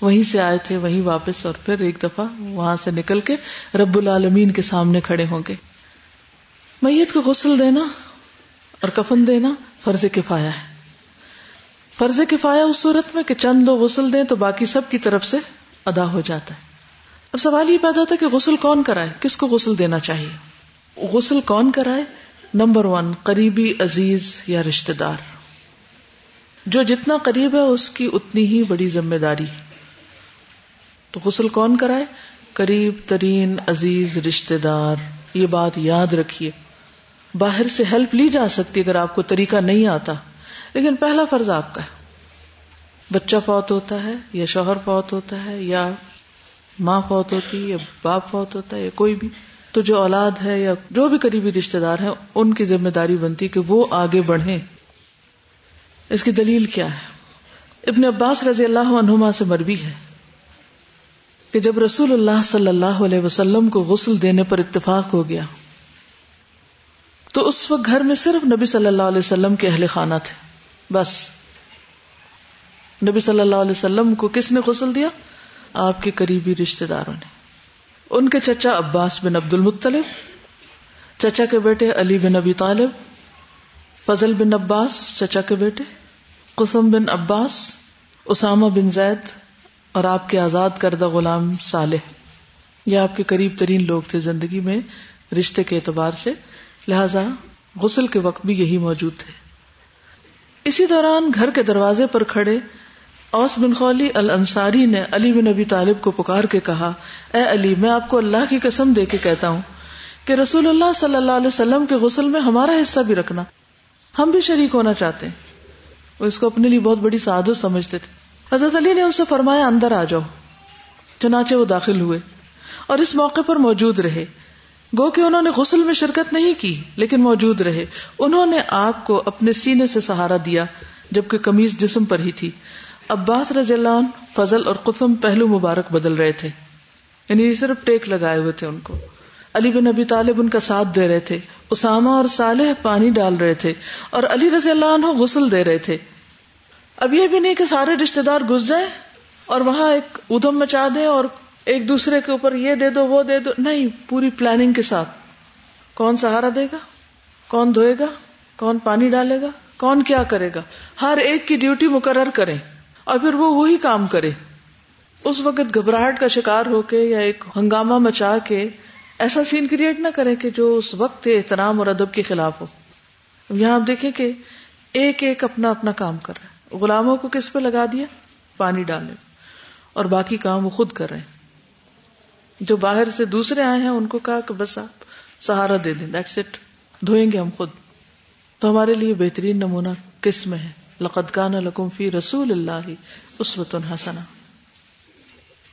وہیں سے آئے تھے، وہیں واپس اور پھر ایک دفعہ وہاں سے نکل کے رب العالمین کے سامنے کھڑے ہوں گے۔ میت کو غسل دینا اور کفن دینا فرض کفایا ہے۔ فرض کفایا اس صورت میں کہ چند لوگ غسل دیں تو باقی سب کی طرف سے ادا ہو جاتا ہے۔ اب سوال یہ پیدا ہوتا ہے کہ غسل کون کرائے؟ کس کو غسل دینا چاہیے؟ غسل کون کرائے؟ نمبر ون، قریبی عزیز یا رشتے دار۔ جو جتنا قریب ہے اس کی اتنی ہی بڑی ذمہ داری۔ تو غسل کون کرائے؟ قریب ترین عزیز رشتے دار۔ یہ بات یاد رکھیے۔ باہر سے ہیلپ لی جا سکتی اگر آپ کو طریقہ نہیں آتا۔ لیکن پہلا فرض آپ کا ہے۔ بچہ فوت ہوتا ہے یا شوہر فوت ہوتا ہے یا ماں فوت ہوتی ہے یا باپ فوت ہوتا ہے یا کوئی بھی۔ تو جو اولاد ہے یا جو بھی قریبی رشتے دار ہیں، ان کی ذمہ داری بنتی کہ وہ آگے بڑھیں۔ اس کی دلیل کیا ہے؟ ابن عباس رضی اللہ عنہما سے مربی ہے کہ جب رسول اللہ صلی اللہ علیہ وسلم کو غسل دینے پر اتفاق ہو گیا، تو اس وقت گھر میں صرف نبی صلی اللہ علیہ وسلم کے اہل خانہ تھے۔ بس۔ نبی صلی اللہ علیہ وسلم کو کس نے غسل دیا؟ آپ کے قریبی رشتے داروں نے۔ ان کے چچا عباس بن عبد المطلب، چچا کے بیٹے علی بن ابی طالب، فضل بن عباس، چچا کے بیٹے قسم بن عباس، اسامہ بن زید اور آپ کے آزاد کردہ غلام صالح۔ یہ آپ کے قریب ترین لوگ تھے زندگی میں رشتے کے اعتبار سے، لہذا غسل کے وقت بھی یہی موجود تھے۔ اسی دوران گھر کے دروازے پر کھڑے اوس بن خولی الانصاری نے علی بن ابی طالب کو پکار کے کہا، اے علی، میں آپ کو اللہ کی قسم دے کے کہتا ہوں کہ رسول اللہ صلی اللہ علیہ وسلم کے غسل میں ہمارا حصہ بھی رکھنا۔ ہم بھی شریک ہونا چاہتے ہیں۔ وہ اس کو اپنے لیے بہت بڑی سعادت سمجھتے تھے۔ حضرت علی نے ان سے فرمایا، اندر آ جاؤ۔ چنانچہ وہ داخل ہوئے اور اس موقع پر موجود رہے۔ گو کہ انہوں نے غسل میں شرکت نہیں کی، لیکن موجود رہے۔ انہوں نے آپ کو اپنے سینے سے سہارا دیا، جبکہ کمیز جسم پر ہی تھی۔ عباس رضی اللہ عنہ فضل اور قسم پہلو مبارک بدل رہے تھے۔ یعنی صرف ٹیک لگائے ہوئے تھے ان کو۔ علی بن ابی طالب ان کا ساتھ دے رہے تھے، اسامہ اور صالح پانی ڈال رہے تھے اور علی رضی اللہ عنہ غسل دے رہے تھے۔ اب یہ بھی نہیں کہ سارے رشتے دار گھس جائیں اور وہاں ایک ادم مچا دیں اور ایک دوسرے کے اوپر یہ دے دو، وہ دے دو۔ نہیں، پوری پلاننگ کے ساتھ۔ کون سہارا دے گا؟ کون دھوئے گا؟ کون پانی ڈالے گا؟ کون کیا کرے گا؟ ہر ایک کی ڈیوٹی مقرر کرے اور پھر وہ وہی کام کرے۔ اس وقت گھبراہٹ کا شکار ہو کے یا ایک ہنگامہ مچا کے ایسا سین کریٹ نہ کرے کہ جو اس وقت احترام اور ادب کے خلاف ہو۔ یہاں آپ دیکھیں کہ ایک ایک اپنا اپنا کام کر رہا ہے۔ غلاموں کو کس پہ لگا دیا؟ پانی ڈالنے۔ اور باقی کام وہ خود کر رہے ہیں۔ جو باہر سے دوسرے آئے ہیں، ان کو کہا کہ بس آپ سہارا دے دیں دیٹس اٹ دھوئیں گے ہم خود۔ تو ہمارے لیے بہترین نمونہ کس میں ہے لقد کان لکم فی رسول اللہ اسوۃ حسنہ۔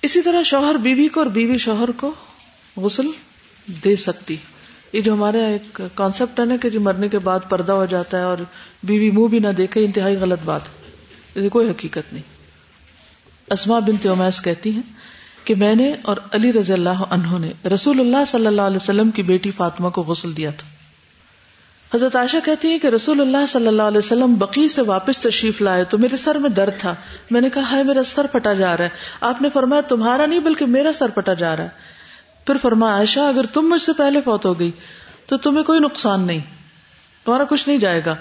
اسی طرح شوہر بیوی کو اور بیوی شوہر کو غسل دے سکتی۔ یہ جو ہمارے ایک کانسیپٹ ہے نا کہ جو مرنے کے بعد پردہ ہو جاتا ہے اور بیوی منہ بھی نہ دیکھے، انتہائی غلط بات۔ ہے کوئی حقیقت نہیں۔ اسما بن تیومیس کہتی ہیں کہ میں نے اور علی رضی اللہ عنہ نے رسول اللہ صلی اللہ علیہ وسلم کی بیٹی فاطمہ کو غسل دیا تھا۔ حضرت عائشہ کہتی ہیں کہ رسول اللہ صلی اللہ علیہ وسلم بقی سے واپس تشریف لائے تو میرے سر میں درد تھا۔ میں نے کہا ہے میرا سر پٹا جا رہا ہے۔ آپ نے فرمایا، تمہارا نہیں، بلکہ میرا سر پٹا جا رہا ہے۔ پھر فرمایا، عائشہ، اگر تم مجھ سے پہلے فوت ہو گئی، تو تمہیں کوئی نقصان نہیں، تمہارا کچھ نہیں جائے گا،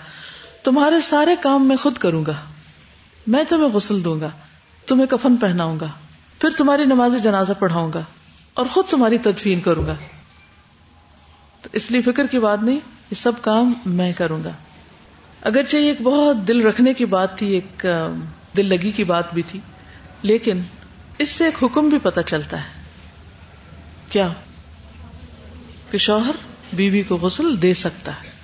تمہارے سارے کام میں خود کروں گا، میں تمہیں غسل دوں گا، تمہیں کفن پہناؤں گا، پھر تمہاری نماز جنازہ پڑھاؤں گا اور خود تمہاری تدفین کروں گا۔ تو اس لیے فکر کی بات نہیں، یہ سب کام میں کروں گا۔ اگرچہ یہ ایک بہت دل رکھنے کی بات تھی، ایک دل لگی کی بات بھی تھی، لیکن اس سے ایک حکم بھی پتہ چلتا ہے۔ کیا کہ شوہر بیوی کو غسل دے سکتا ہے۔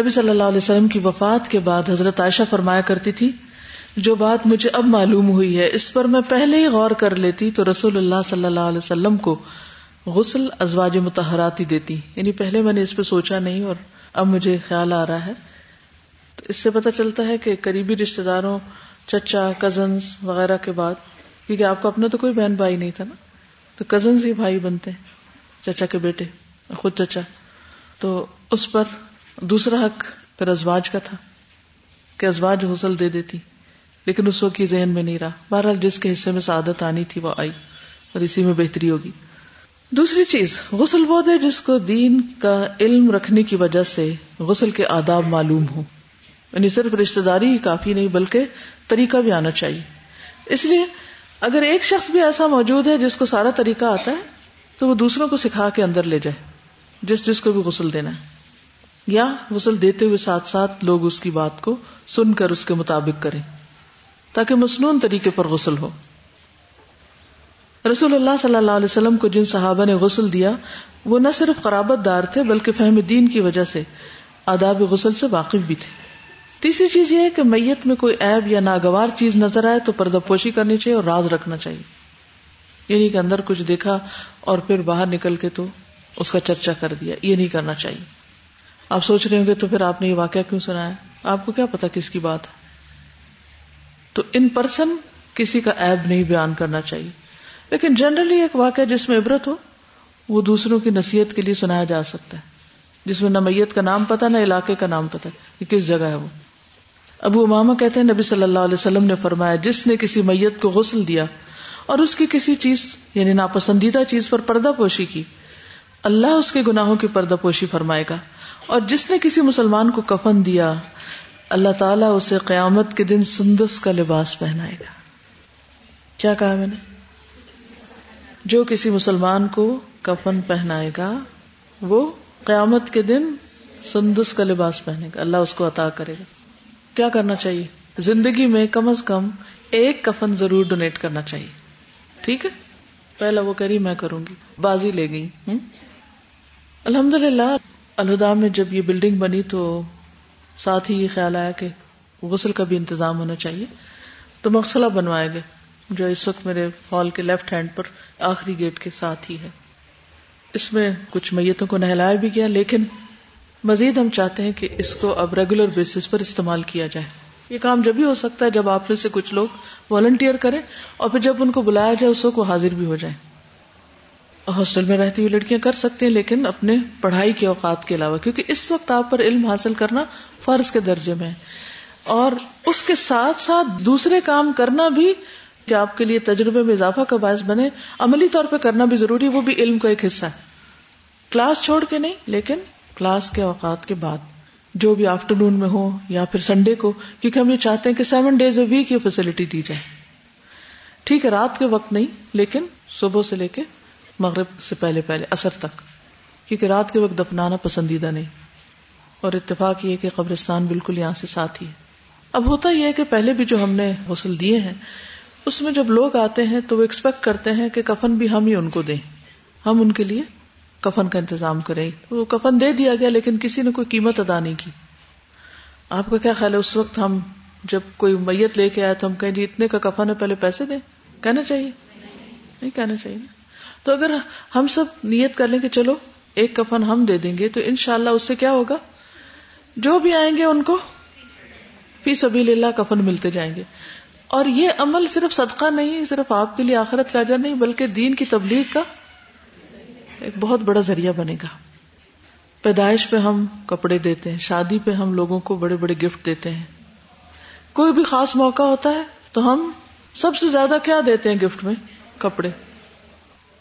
نبی صلی اللہ علیہ وسلم کی وفات کے بعد حضرت عائشہ فرمایا کرتی تھی، جو بات مجھے اب معلوم ہوئی ہے، اس پر میں پہلے ہی غور کر لیتی تو رسول اللہ صلی اللہ علیہ وسلم کو غسل ازواج متحراتی دیتی۔ یعنی پہلے میں نے اس پہ سوچا نہیں اور اب مجھے خیال آ رہا ہے۔ تو اس سے پتہ چلتا ہے کہ قریبی رشتے داروں، چچا کزنس وغیرہ کے بعد، کیونکہ آپ کو اپنا تو کوئی بہن بھائی نہیں تھا نا۔ تو کزنس ہی بھائی بنتے ہیں، چچا کے بیٹے، خود چچا۔ تو اس پر دوسرا حق پھر ازواج کا تھا کہ ازواج غسل دے دیتی۔ لیکن اس وقت ذہن میں نہیں رہا۔ بہرحال جس کے حصے میں سعادت آنی تھی وہ آئی اور اسی میں بہتری ہوگی۔ دوسری چیز، غسل وہ دے جس کو دین کا علم رکھنے کی وجہ سے غسل کے آداب معلوم ہو یعنی صرف رشتے داری ہی کافی نہیں، بلکہ طریقہ بھی آنا چاہیے۔ اس لیے اگر ایک شخص بھی ایسا موجود ہے جس کو سارا طریقہ آتا ہے، تو وہ دوسروں کو سکھا کے اندر لے جائے، جس جس کو بھی غسل دینا ہے۔ یا غسل دیتے ہوئے ساتھ ساتھ لوگ اس کی بات کو سن کر اس کے مطابق کریں، تاکہ مصنون طریقے پر غسل ہو۔ رسول اللہ صلی اللہ علیہ وسلم کو جن صحابہ نے غسل دیا، وہ نہ صرف قرابت دار تھے، بلکہ فہم دین کی وجہ سے آداب غسل سے واقف بھی تھے۔ تیسری چیز یہ ہے کہ میت میں کوئی ایب یا ناگوار چیز نظر آئے تو پردہ پوشی کرنی چاہیے اور راز رکھنا چاہیے۔ یعنی کہ اندر کچھ دیکھا اور پھر باہر نکل کے تو اس کا چرچا کر دیا، یہ نہیں کرنا چاہیے۔ آپ سوچ رہے ہوں گے تو پھر آپ نے یہ واقعہ کیوں سنا ہے؟ آپ کو کیا پتا کس کی بات ہے؟ تو ان پرسن کسی کا ایب نہیں بیان کرنا چاہیے۔ لیکن جنرلی ایک واقعہ جس میں عبرت ہو، وہ دوسروں کی نصیحت کے لیے سنایا جا سکتا ہے۔ جس میں نہ میت کا نام پتا، نہ علاقے کا نام پتا کہ کس جگہ ہے وہ۔ ابو اماما کہتے ہیں نبی صلی اللہ علیہ وسلم نے فرمایا، جس نے کسی میت کو غسل دیا اور اس کی کسی چیز یعنی ناپسندیدہ چیز پر پردہ پوشی کی، اللہ اس کے گناہوں کی پردہ پوشی فرمائے گا۔ اور جس نے کسی مسلمان کو کفن دیا، اللہ تعالیٰ اسے قیامت کے دن سندس کا لباس پہنائے گا۔ کیا کہا میں نے؟ جو کسی مسلمان کو کفن پہنائے گا، وہ قیامت کے دن سندس کا لباس پہنے گا۔ اللہ اس کو عطا کرے گا۔ کیا کرنا چاہیے؟ زندگی میں کم از کم ایک کفن ضرور ڈونیٹ کرنا چاہیے۔ ٹھیک ہے؟ پہلا وہ کری میں کروں گی۔ بازی لے گئی۔ الحمد للہ الہدا میں جب یہ بلڈنگ بنی تو ساتھ ہی یہ خیال آیا کہ غسل کا بھی انتظام ہونا چاہیے۔ تو مقصلہ بنوائے گئے۔ جو اس وقت میرے ہال کے لیفٹ ہینڈ پر آخری گیٹ کے ساتھ ہی ہے۔ اس میں کچھ میتوں کو نہلایا بھی گیا، لیکن مزید ہم چاہتے ہیں کہ اس کو اب ریگولر بیسس پر استعمال کیا جائے۔ یہ کام جب بھی ہو سکتا ہے جب آپ میں سے کچھ لوگ والنٹیئر کریں اور پھر جب ان کو بلایا جائے اس کو حاضر بھی ہو جائے ہاسٹل میں رہتی ہوئی لڑکیاں کر سکتے ہیں لیکن اپنے پڑھائی کے اوقات کے علاوہ، کیونکہ اس وقت آپ پر علم حاصل کرنا فرض کے درجے میں ہے۔ اور اس کے ساتھ ساتھ دوسرے کام کرنا بھی کہ آپ کے لیے تجربے میں اضافہ کا باعث بنے۔ عملی طور پہ کرنا بھی ضروری، وہ بھی علم کا ایک حصہ ہے۔ کلاس چھوڑ کے نہیں، لیکن کلاس کے اوقات کے بعد، جو بھی آفٹر نون میں ہو یا پھر سنڈے کو، کیونکہ ہم یہ چاہتے ہیں کہ سیون ڈیز اے ویک یہ فیسلٹی دی جائے۔ ٹھیک ہے، رات کے وقت نہیں، لیکن صبح سے لے کے مغرب سے پہلے پہلے اثر تک۔ کیونکہ رات کے وقت دفنانا پسندیدہ نہیں۔ اور اتفاق یہ کہ قبرستان بالکل یہاں سے ساتھ ہی ہے۔ اب ہوتا یہ ہے کہ پہلے بھی جو ہم نے غسل دیے ہیں، اس میں جب لوگ آتے ہیں تو وہ ایکسپیکٹ کرتے ہیں کہ کفن بھی ہم ہی ان کو دیں۔ ہم ان کے لیے کفن کا انتظام کریں وہ کفن دے دیا گیا لیکن کسی نے کوئی قیمت ادا نہیں کی۔ آپ کا کیا خیال ہے اس وقت ہم جب کوئی میت لے کے آئے تو ہم کہیں جی اتنے کا کفن ہے پہلے پیسے دیں۔ کہنا چاہیے۔ نہیں کہنا چاہیے۔ تو اگر ہم سب نیت کر لیں کہ چلو ایک کفن ہم دے دیں گے تو انشاءاللہ اس سے کیا ہوگا؟ جو بھی آئیں گے ان کو فی سبیل اللہ کفن ملتے جائیں گے۔ اور یہ عمل صرف صدقہ نہیں، صرف آپ کے لیے آخرت کا اجر نہیں، بلکہ دین کی تبلیغ کا ایک بہت بڑا ذریعہ بنے گا۔ پیدائش پہ ہم کپڑے دیتے ہیں، شادی پہ ہم لوگوں کو بڑے بڑے گفٹ دیتے ہیں۔ کوئی بھی خاص موقع ہوتا ہے تو ہم سب سے زیادہ کیا دیتے ہیں گفٹ میں؟ کپڑے۔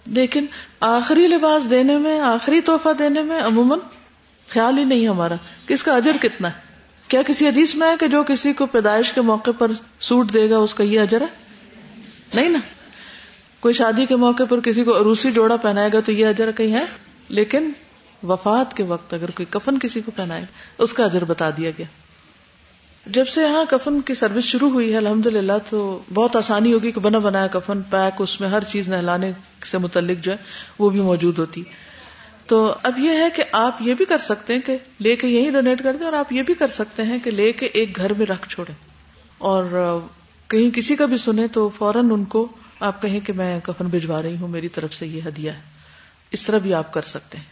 لیکن آخری لباس دینے میں، آخری تحفہ دینے میں عموماً خیال ہی نہیں ہمارا کہ اس کا اجر کتنا ہے۔ کیا کسی حدیث میں ہے کہ جو کسی کو پیدائش کے موقع پر سوٹ دے گا، اس کا یہ اجر ہے؟ نہیں نا۔ کوئی شادی کے موقع پر کسی کو عروسی جوڑا پہنائے گا تو یہ اجر کہیں ہے؟ لیکن وفات کے وقت اگر کوئی کفن کسی کو پہنائے گا اس کا اجر بتا دیا گیا۔ جب سے یہاں کفن کی سروس شروع ہوئی ہے الحمد للہ تو بہت آسانی ہوگی کہ بنا بنایا کفن، پیک، اس میں ہر چیز نہلانے سے متعلق جو ہے، وہ بھی موجود ہوتی۔ تو اب یہ ہے کہ آپ یہ بھی کر سکتے ہیں کہ لے کے یہی ڈونیٹ کر دیں اور آپ یہ بھی کر سکتے ہیں کہ لے کے ایک گھر میں رکھ چھوڑے اور کہیں کسی کا بھی سنے تو فوراً ان کو آپ کہیں کہ میں کفن بھجوا رہی ہوں، میری طرف سے یہ ہدیہ ہے۔ اس طرح بھی آپ کر سکتے ہیں۔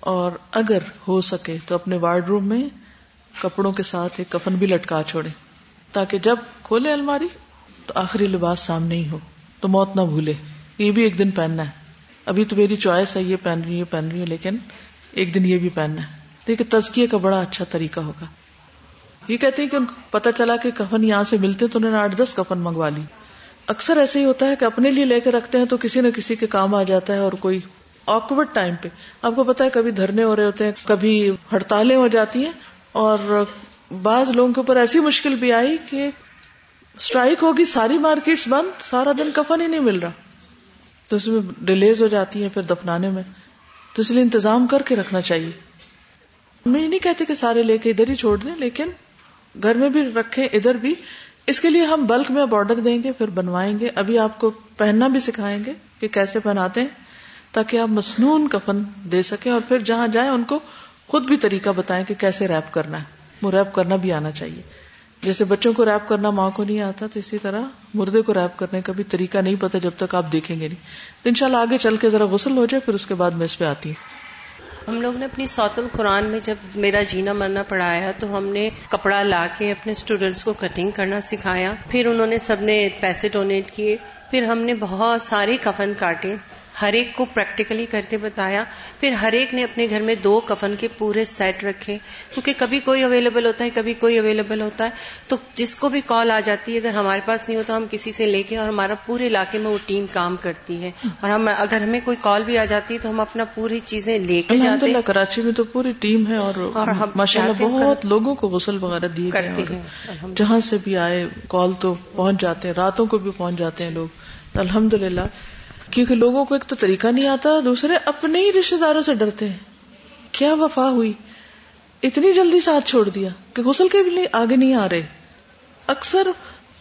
اور اگر ہو سکے تو اپنے وارڈ روم میں کپڑوں کے ساتھ ایک کفن بھی لٹکا چھوڑے تاکہ جب کھولے الماری تو آخری لباس سامنے ہی ہو، تو موت نہ بھولے۔ یہ بھی ایک دن پہننا ہے۔ ابھی تو میری چوائس ہے، یہ پہن رہی ہے پہن رہی ہے لیکن ایک دن یہ بھی پہننا ہے۔ دیکھیے، تزکیے کا بڑا اچھا طریقہ ہوگا۔ یہ کہتے ہیں کہ ان کو پتا چلا کہ کفن یہاں سے ملتے تو انہوں نے آٹھ دس کفن منگوا لی۔ اکثر ایسے ہی ہوتا ہے کہ اپنے لیے لے کے رکھتے ہیں تو کسی نہ کسی کے کام آ جاتا ہے اور کوئی آکورڈ ٹائم پہ۔ آپ کو پتا ہے کبھی دھرنے ہو رہے ہوتے ہیں، کبھی ہڑتالیں ہو جاتی ہیں اور بعض لوگوں کے اوپر ایسی مشکل بھی آئی کہ اسٹرائک ہوگی، ساری مارکیٹس بند، سارا دن کفن ہی نہیں مل رہا۔ تو اس میں ڈیلیز ہو جاتی ہے پھر دفنانے میں۔ تو اس لیے انتظام کر کے رکھنا چاہیے۔ میں یہ نہیں کہتے کہ سارے لے کے ادھر ہی چھوڑ دیں، لیکن گھر میں بھی رکھے ادھر بھی۔ اس کے لیے ہم بلک میں اب آرڈر دیں گے، پھر بنوائیں گے۔ ابھی آپ کو پہننا بھی سکھائیں گے کہ کیسے پہناتے ہیں، تاکہ آپ مصنون کفن دے سکیں اور پھر جہاں جائیں ان کو خود بھی طریقہ بتائیں کہ کیسے ریپ کرنا ہے۔ وہ ریپ کرنا بھی آنا چاہیے۔ جیسے بچوں کو ریپ کرنا ماں کو نہیں آتا، تو اسی طرح مردے کو ریپ کرنے کا بھی طریقہ نہیں پتا جب تک آپ دیکھیں گے نہیں۔ ان شاء اللہ آگے چل کے ذرا غسل ہو جائے، پھر اس کے بعد میں اس پہ آتی ہوں۔ ہم لوگ نے اپنی سوت القرآن میں جب میرا جینا مرنا پڑھایا تو ہم نے کپڑا لا کے اپنے اسٹوڈینٹس کو کٹنگ کرنا سکھایا، پھر انہوں نے سب نے پیسے ڈونیٹ کیے، پھر ہم نے بہت سارے کفن کاٹے۔ ہر ایک کو پریکٹیکلی کر کے بتایا۔ پھر ہر ایک نے اپنے گھر میں دو کفن کے پورے سیٹ رکھے۔ کیونکہ کبھی کوئی اویلیبل ہوتا ہے کبھی کوئی اویلیبل ہوتا ہے۔ تو جس کو بھی کال آ جاتی ہے اگر ہمارے پاس نہیں ہوتا ہم کسی سے لے کے اور ہمارا پورے علاقے میں وہ ٹیم کام کرتی ہے۔ اور ہم اگر ہمیں کوئی کال بھی آ جاتی ہے تو ہم اپنا پوری چیزیں لے کے جاتے ہیں۔ کراچی میں تو پوری ٹیم ہے اور ماشاء اللہ بہت لوگوں کو غسل وغیرہ دیے کرتے ہیں جہاں سے بھی آئے کال تو پہنچ جاتے ہیں راتوں کو بھی پہنچ جاتے ہیں لوگ۔ الحمد للہ کیونکہ لوگوں کو ایک تو طریقہ نہیں آتا، دوسرے اپنے ہی رشتے داروں سے ڈرتے ہیں۔ کیا وفا ہوئی؟ اتنی جلدی ساتھ چھوڑ دیا کہ غسل کے بھی آگے نہیں آ رہے۔ اکثر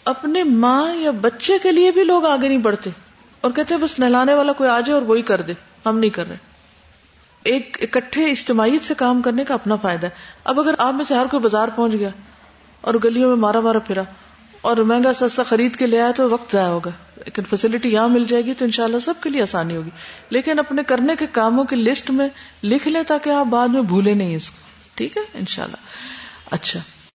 اپنے ماں یا بچے کے لیے بھی لوگ آگے نہیں بڑھتے اور کہتے بس نہلانے والا کوئی آ جائے اور وہی کر دے، ہم نہیں کر رہے۔ ایک اکٹھے اجتماعیت سے کام کرنے کا اپنا فائدہ ہے۔ اب اگر آپ میں سے ہر کوئی بازار پہنچ گیا اور گلیوں میں مارا مارا پھرا اور مہنگا سستا خرید کے لے آئے تو وقت ضائع ہوگا۔ لیکن فیسلٹی یہاں مل جائے گی تو انشاءاللہ سب کے لیے آسانی ہوگی۔ لیکن اپنے کرنے کے کاموں کی لسٹ میں لکھ لیں تاکہ آپ بعد میں بھولے نہیں اس کو۔ ٹھیک ہے؟ انشاءاللہ۔ اچھا۔